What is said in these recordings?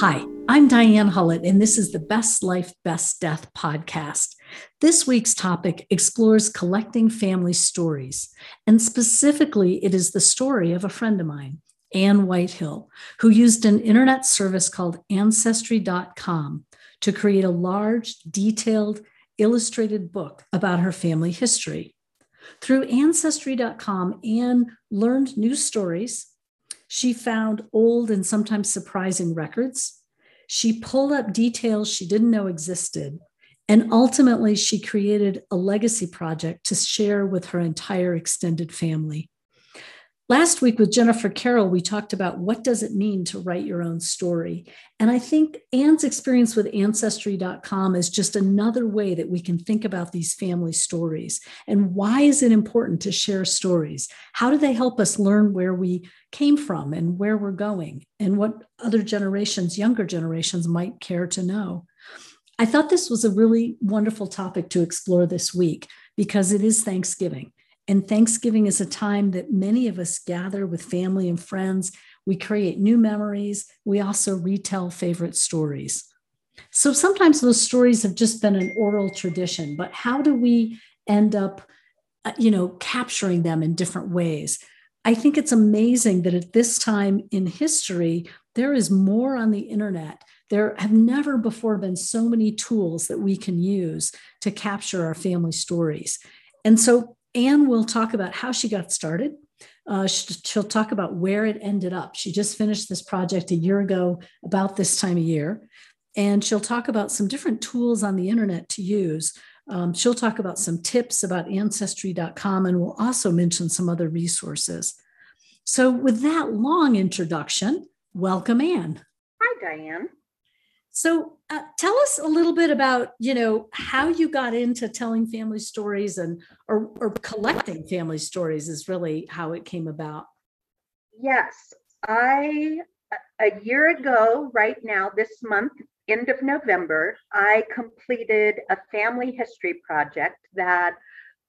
Hi, I'm Diane Hullett, and this is the Best Life, Best Death podcast. This week's topic explores collecting family stories, and specifically, it is the story of a friend of mine, Anne Whitehill, who used an internet service called Ancestry.com to create a large, detailed, illustrated book about her family history. Through Ancestry.com, Anne learned new stories she found old and sometimes surprising records. She pulled up details she didn't know existed. And ultimately, she created a legacy project to share with her entire extended family. Last week with Jennifer Carroll, we talked about what does it mean to write your own story. And I think Anne's experience with Ancestry.com is just another way that we can think about these family stories. And why is it important to share stories? How do they help us learn where we came from and where we're going and what other generations, younger generations, might care to know? I thought this was a really wonderful topic to explore this week because it is Thanksgiving. And Thanksgiving is a time that many of us gather with family and friends. We create new memories. We also retell favorite stories. So sometimes those stories have just been an oral tradition, but how do we end up, uh, you know, capturing them in different ways? I think it's amazing that at this time in history, there is more on the internet. There have never before been so many tools that we can use to capture our family stories. And so Anne will talk about how she got started. Uh, she'll talk about where it ended up. She just finished this project a year ago, about this time of year. And she'll talk about some different tools on the internet to use. Um, she'll talk about some tips about ancestry.com and we'll also mention some other resources. So, with that long introduction, welcome, Anne. Hi, Diane. So, uh, tell us a little bit about you know how you got into telling family stories and or, or collecting family stories is really how it came about. Yes, I a year ago, right now, this month, end of November, I completed a family history project that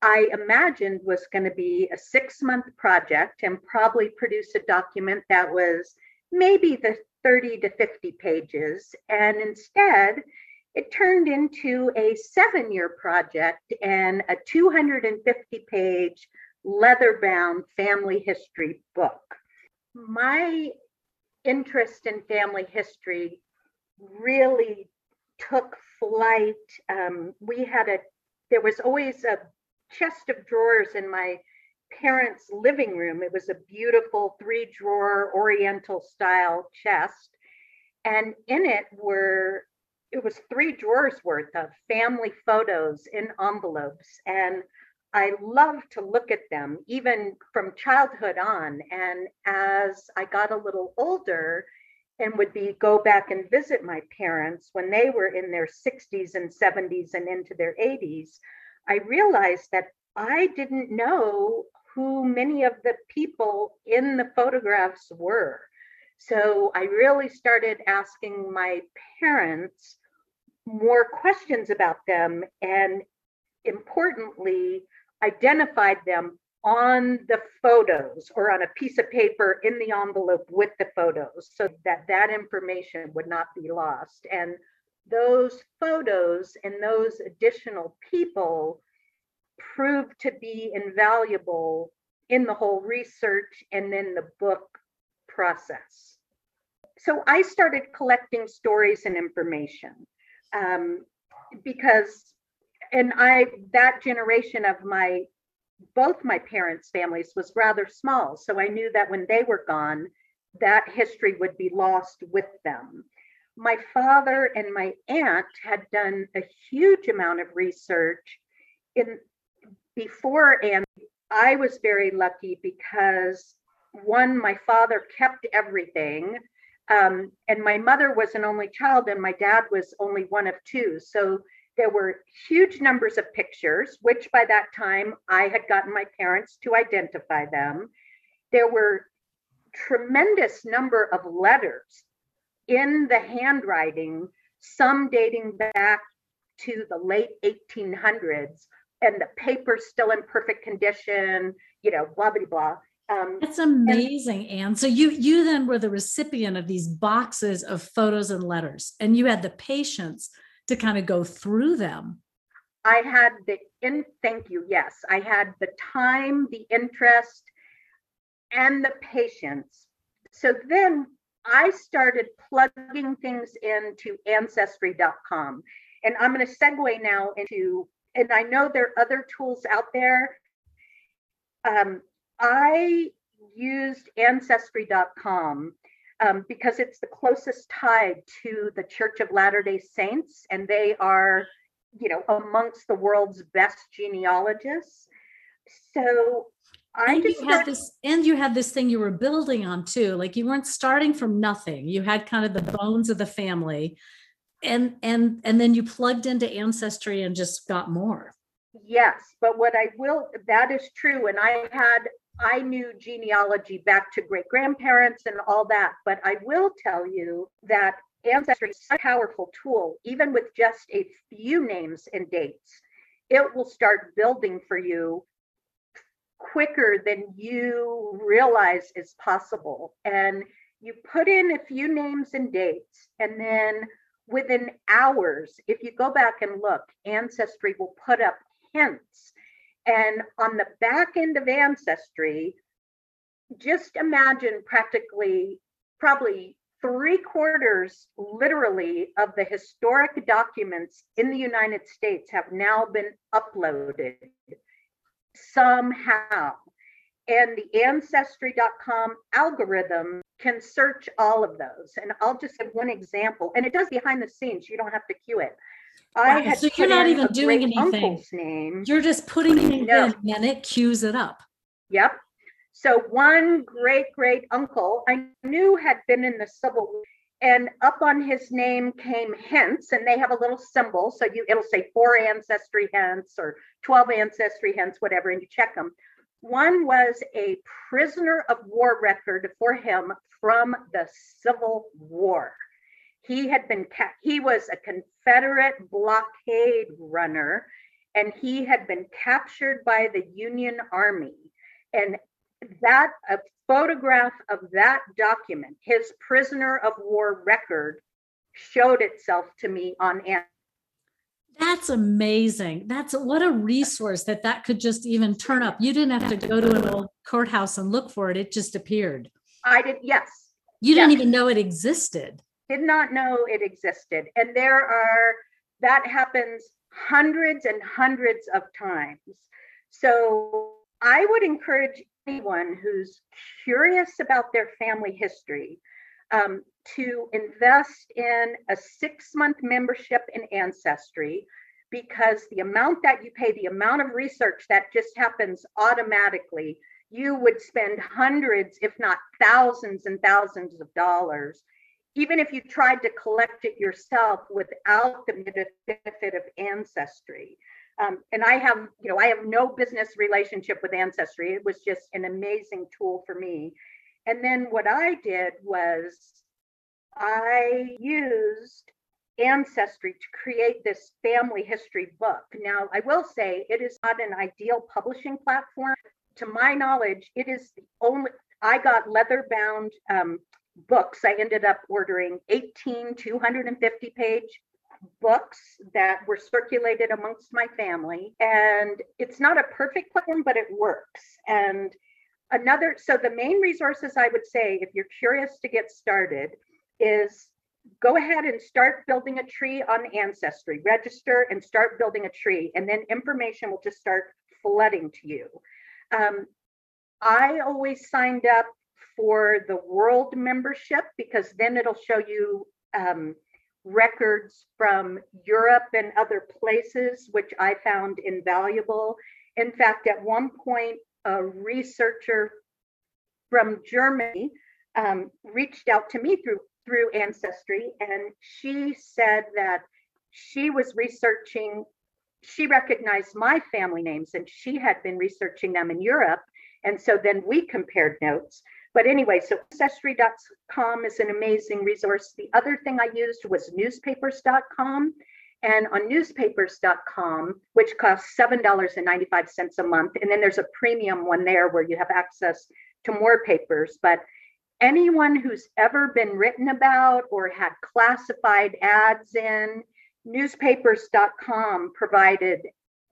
I imagined was going to be a six month project and probably produce a document that was maybe the 30 to 50 pages. And instead, it turned into a seven year project and a 250 page leather bound family history book. My interest in family history really took flight. Um, we had a, there was always a chest of drawers in my parents' living room. It was a beautiful three drawer Oriental style chest. And in it were, it was three drawers worth of family photos in envelopes. And I love to look at them, even from childhood on. And as I got a little older, and would be go back and visit my parents when they were in their 60s and 70s and into their 80s, I realized that I didn't know who many of the people in the photographs were. So I really started asking my parents more questions about them and importantly, identified them on the photos or on a piece of paper in the envelope with the photos so that that information would not be lost. And those photos and those additional people proved to be invaluable in the whole research and then the book process. So I started collecting stories and information um, because, and I, that generation of my, both my parents' families was rather small. So I knew that when they were gone, that history would be lost with them. My father and my aunt had done a huge amount of research in before and I was very lucky because one, my father kept everything. Um, and my mother was an only child, and my dad was only one of two. So there were huge numbers of pictures, which by that time I had gotten my parents to identify them. There were tremendous number of letters in the handwriting, some dating back to the late 1800s, and the paper's still in perfect condition, you know, blah, blah, blah. Um, That's amazing, Anne. So you you then were the recipient of these boxes of photos and letters, and you had the patience to kind of go through them. I had the in thank you. Yes, I had the time, the interest, and the patience. So then I started plugging things into ancestry.com. And I'm going to segue now into, and I know there are other tools out there. Um, I used ancestry.com um, because it's the closest tied to the Church of Latter day Saints, and they are, you know, amongst the world's best genealogists. So I and just you had this and you had this thing you were building on too like you weren't starting from nothing you had kind of the bones of the family and and and then you plugged into ancestry and just got more Yes, but what I will, that is true. And I had, I knew genealogy back to great grandparents and all that. But I will tell you that Ancestry is a powerful tool, even with just a few names and dates. It will start building for you quicker than you realize is possible. And you put in a few names and dates, and then within hours, if you go back and look, Ancestry will put up hints. And on the back end of Ancestry, just imagine practically, probably three quarters literally of the historic documents in the United States have now been uploaded somehow. And the ancestry.com algorithm can search all of those. And I'll just give one example. And it does behind the scenes, you don't have to cue it. I Right, had so you're not even doing anything. Uncle's name. you're just putting it in and it cues it up Yep. So one great great uncle I knew had been in the Civil War, and up on his name came hints, and they have a little symbol. So you it'll say four ancestry hints or 12 ancestry hints, whatever, and you check them. One was a prisoner of war record for him from the Civil War. He had been he was a Confederate blockade runner and he had been captured by the Union Army. And that a photograph of that document, his prisoner of war record, showed itself to me on that's amazing. That's what a resource that that could just even turn up. You didn't have to go to an old courthouse and look for it. It just appeared. I did yes, you didn't even know it existed. Did not know it existed. And there are that happens hundreds and hundreds of times. So I would encourage anyone who's curious about their family history um, to invest in a six month membership in Ancestry because the amount that you pay, the amount of research that just happens automatically, you would spend hundreds, if not thousands and thousands of dollars even if you tried to collect it yourself without the benefit of ancestry. Um, and I have, you know, I have no business relationship with ancestry. It was just an amazing tool for me. And then what I did was I used ancestry to create this family history book. Now, I will say it is not an ideal publishing platform. To my knowledge, it is the only I got leather bound um, books. I ended up ordering 18 250 page books that were circulated amongst my family. And it's not a perfect platform, but it works. And another, so the main resources I would say, if you're curious to get started, is go ahead and start building a tree on Ancestry, register and start building a tree, and then information will just start flooding to you. Um, I always signed up for the world membership because then it'll show you um, records from Europe and other places, which I found invaluable. In fact, at one point, a researcher from Germany um, reached out to me through through Ancestry, and she said that she was researching. She recognized my family names, and she had been researching them in Europe. And so then we compared notes. But anyway, so ancestry.com is an amazing resource. The other thing I used was newspapers.com. And on newspapers.com, which costs $7.95 a month, and then there's a premium one there where you have access to more papers, but anyone who's ever been written about or had classified ads in, newspapers.com provided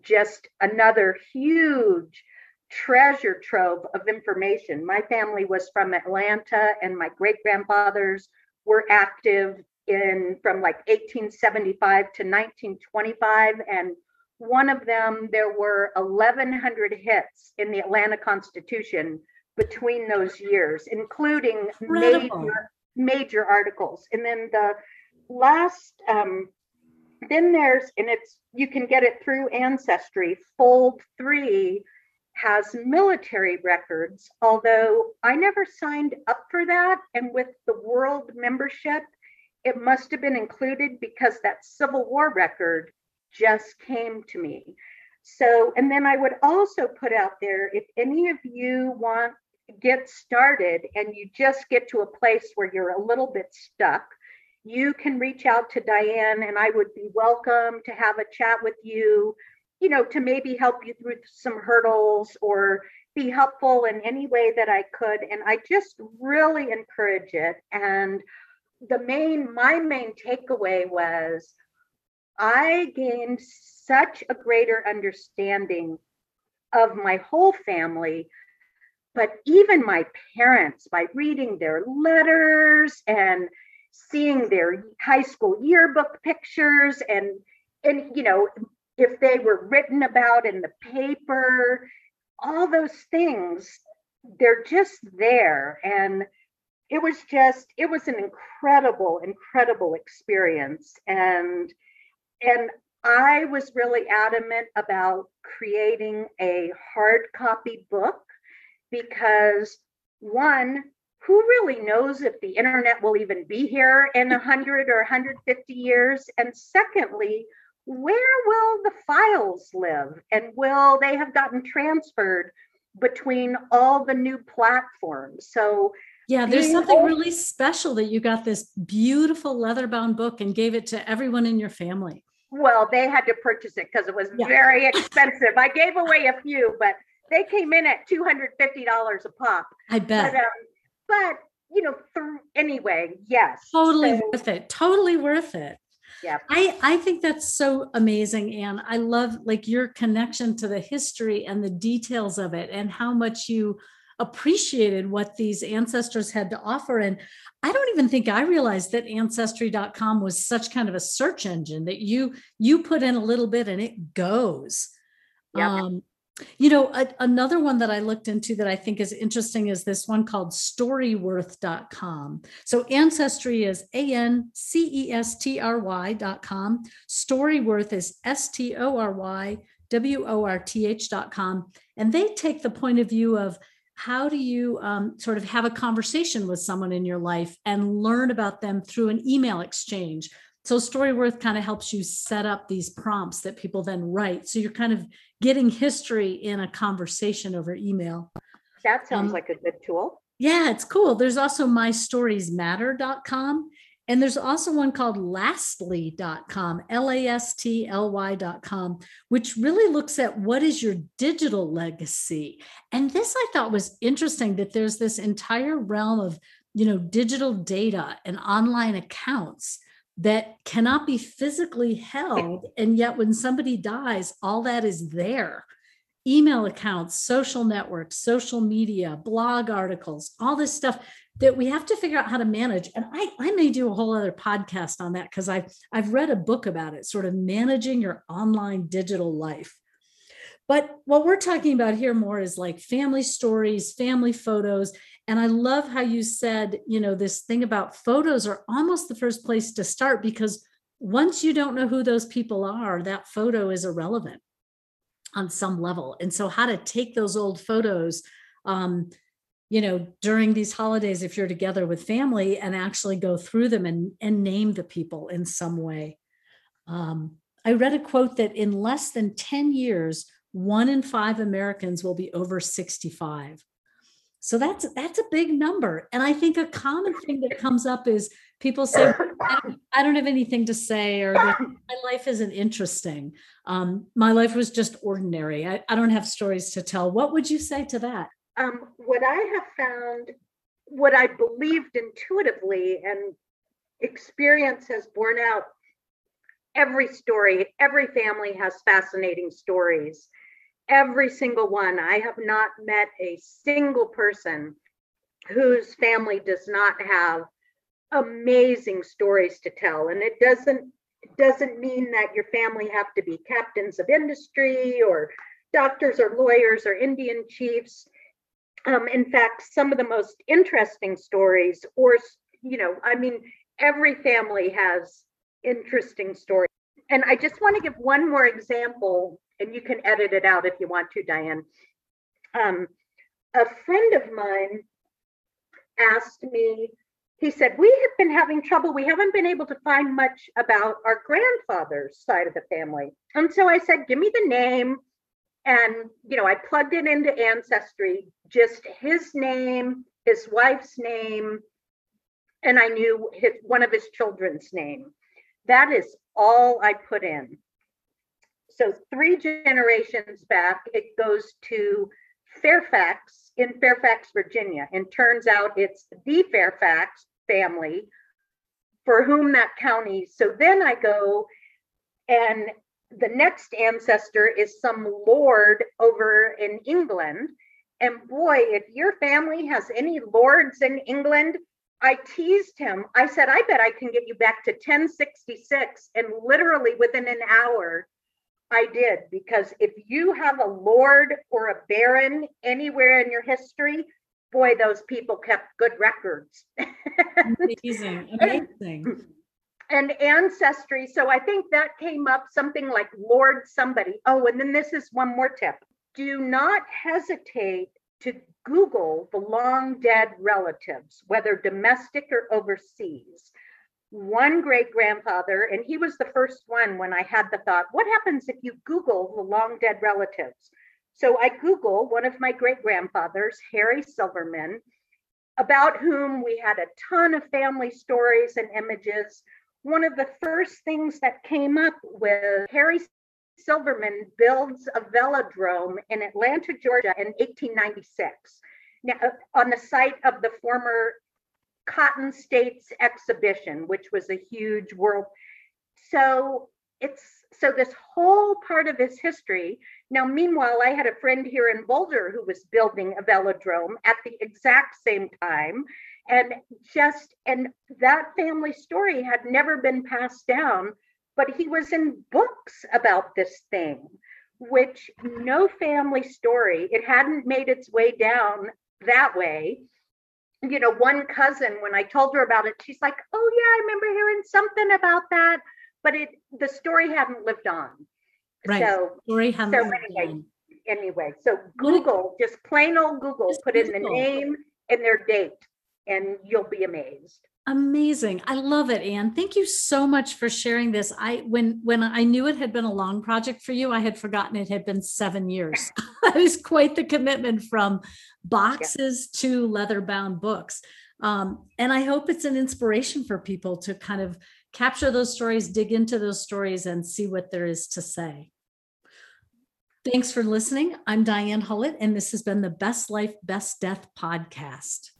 just another huge treasure trove of information. My family was from Atlanta, and my great grandfathers were active in from like 1875 to 1925. And one of them, there were 1,100 hits in the Atlanta Constitution between those years, including major, major articles. And then the last, um, then there's, and it's, you can get it through Ancestry, fold three has military records, although I never signed up for that. And with the world membership, it must have been included because that Civil War record just came to me. So, and then I would also put out there if any of you want get started and you just get to a place where you're a little bit stuck, you can reach out to Diane and I would be welcome to have a chat with you you know, to maybe help you through some hurdles or be helpful in any way that I could. And I just really encourage it. And the main, my main takeaway was I gained such a greater understanding of my whole family, but even my parents by reading their letters and seeing their high school yearbook pictures and and you know if they were written about in the paper, all those things, they're just there. And it was just, it was an incredible, incredible experience. And and I was really adamant about creating a hard copy book because one, who really knows if the internet will even be here in 100 or 150 years? And secondly, where will the files live and will they have gotten transferred between all the new platforms so yeah there's something old- really special that you got this beautiful leather bound book and gave it to everyone in your family well they had to purchase it because it was yeah. very expensive i gave away a few but they came in at $250 a pop. I bet. but, um, but you know anyway yes. Totally so, worth it. Totally worth it. Yeah i i think that's so amazing and i love like your connection to the history and the details of it and how much you appreciated what these ancestors had to offer. And i don't even think i realized that ancestry.com was such kind of a search engine that you you put in a little bit and it goes. Yep. um you know, a, another one that I looked into that I think is interesting is this one called storyworth.com. So ancestry is A N C E S T R Y.com. Storyworth is S T O R Y W O R T H.com. And they take the point of view of how do you um, sort of have a conversation with someone in your life and learn about them through an email exchange so Storyworth kind of helps you set up these prompts that people then write. So you're kind of getting history in a conversation over email. That sounds um, like a good tool. Yeah, it's cool. There's also mystoriesmatter.com. And there's also one called lastly.com, L A S T L Y.com, which really looks at what is your digital legacy. And this I thought was interesting that there's this entire realm of, you know, digital data and online accounts that cannot be physically held. And yet, when somebody dies, all that is there email accounts, social networks, social media, blog articles, all this stuff that we have to figure out how to manage. And I, I may do a whole other podcast on that because I've, I've read a book about it, sort of managing your online digital life. But what we're talking about here more is like family stories, family photos, and I love how you said, you know, this thing about photos are almost the first place to start because once you don't know who those people are, that photo is irrelevant on some level. And so, how to take those old photos, um, you know, during these holidays, if you're together with family, and actually go through them and, and name the people in some way. Um, I read a quote that in less than 10 years, one in five Americans will be over 65. So that's that's a big number. And I think a common thing that comes up is people say, I don't, I don't have anything to say, or my life isn't interesting. Um, my life was just ordinary. I, I don't have stories to tell. What would you say to that? um, what I have found, what I believed intuitively and experience has borne out every story, every family has fascinating stories. Every single one. I have not met a single person whose family does not have amazing stories to tell. And it doesn't doesn't mean that your family have to be captains of industry or doctors or lawyers or Indian chiefs. Um, in fact, some of the most interesting stories, or you know, I mean, every family has interesting stories. And I just want to give one more example, and you can edit it out if you want to, Diane. Um, a friend of mine asked me, he said, We have been having trouble. We haven't been able to find much about our grandfather's side of the family. And so I said, Give me the name. And, you know, I plugged it into Ancestry, just his name, his wife's name, and I knew his, one of his children's name. That is all I put in. So three generations back, it goes to Fairfax in Fairfax, Virginia. And turns out it's the Fairfax family for whom that county. So then I go and the next ancestor is some lord over in England. And boy, if your family has any lords in England, I teased him. I said, I bet I can get you back to 1066. And literally within an hour, I did. Because if you have a lord or a baron anywhere in your history, boy, those people kept good records. amazing. Amazing. And, and ancestry. So I think that came up something like Lord somebody. Oh, and then this is one more tip do not hesitate to Google the long dead relatives, whether domestic or overseas. One great grandfather, and he was the first one when I had the thought, what happens if you Google the long dead relatives? So I Google one of my great grandfathers, Harry Silverman, about whom we had a ton of family stories and images. One of the first things that came up was Harry Silverman builds a velodrome in Atlanta, Georgia in 1896. Now, uh, on the site of the former Cotton States exhibition, which was a huge world. So it's so this whole part of his history. Now, meanwhile, I had a friend here in Boulder who was building a velodrome at the exact same time. And just, and that family story had never been passed down but he was in books about this thing, which no family story, it hadn't made its way down that way. You know, one cousin, when I told her about it, she's like, Oh, yeah, I remember hearing something about that, but it the story hadn't lived on. Right. So, story hadn't so anyway, on. anyway, so Google, just plain old Google, just put in the name and their date, and you'll be amazed. Amazing. I love it, Anne. Thank you so much for sharing this. I when when I knew it had been a long project for you, I had forgotten it had been seven years. that is quite the commitment from boxes yeah. to leather bound books. Um, and I hope it's an inspiration for people to kind of capture those stories, dig into those stories, and see what there is to say. Thanks for listening. I'm Diane Hullett, and this has been the Best Life, Best Death podcast.